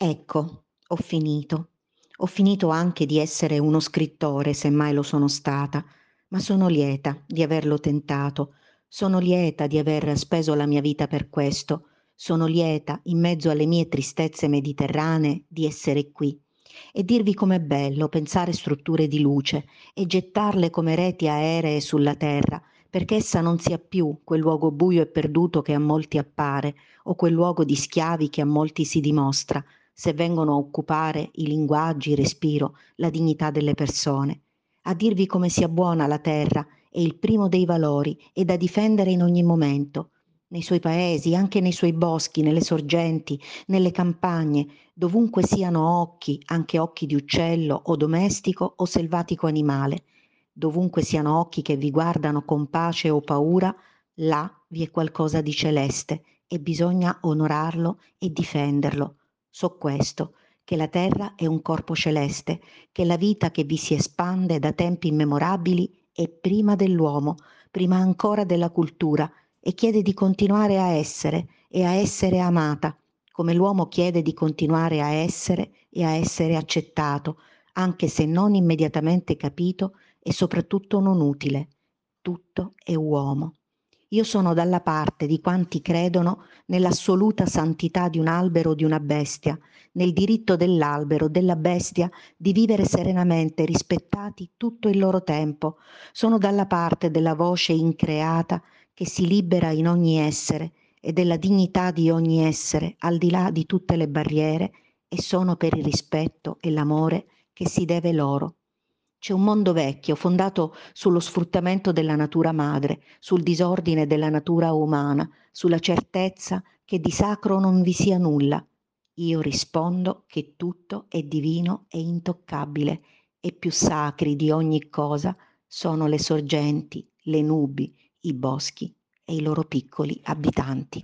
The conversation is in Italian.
Ecco, ho finito. Ho finito anche di essere uno scrittore, se mai lo sono stata, ma sono lieta di averlo tentato, sono lieta di aver speso la mia vita per questo, sono lieta, in mezzo alle mie tristezze mediterranee, di essere qui. E dirvi com'è bello pensare strutture di luce e gettarle come reti aeree sulla terra, perché essa non sia più quel luogo buio e perduto che a molti appare, o quel luogo di schiavi che a molti si dimostra, se vengono a occupare i linguaggi, il respiro, la dignità delle persone, a dirvi come sia buona la terra e il primo dei valori e da difendere in ogni momento, nei suoi paesi, anche nei suoi boschi, nelle sorgenti, nelle campagne, dovunque siano occhi, anche occhi di uccello o domestico o selvatico animale, dovunque siano occhi che vi guardano con pace o paura, là vi è qualcosa di celeste e bisogna onorarlo e difenderlo, So questo, che la terra è un corpo celeste, che la vita che vi si espande da tempi immemorabili è prima dell'uomo, prima ancora della cultura, e chiede di continuare a essere e a essere amata, come l'uomo chiede di continuare a essere e a essere accettato, anche se non immediatamente capito e soprattutto non utile. Tutto è uomo. Io sono dalla parte di quanti credono nell'assoluta santità di un albero o di una bestia, nel diritto dell'albero, della bestia, di vivere serenamente, rispettati tutto il loro tempo. Sono dalla parte della voce increata che si libera in ogni essere e della dignità di ogni essere, al di là di tutte le barriere, e sono per il rispetto e l'amore che si deve loro. C'è un mondo vecchio fondato sullo sfruttamento della natura madre, sul disordine della natura umana, sulla certezza che di sacro non vi sia nulla. Io rispondo che tutto è divino e intoccabile e più sacri di ogni cosa sono le sorgenti, le nubi, i boschi e i loro piccoli abitanti.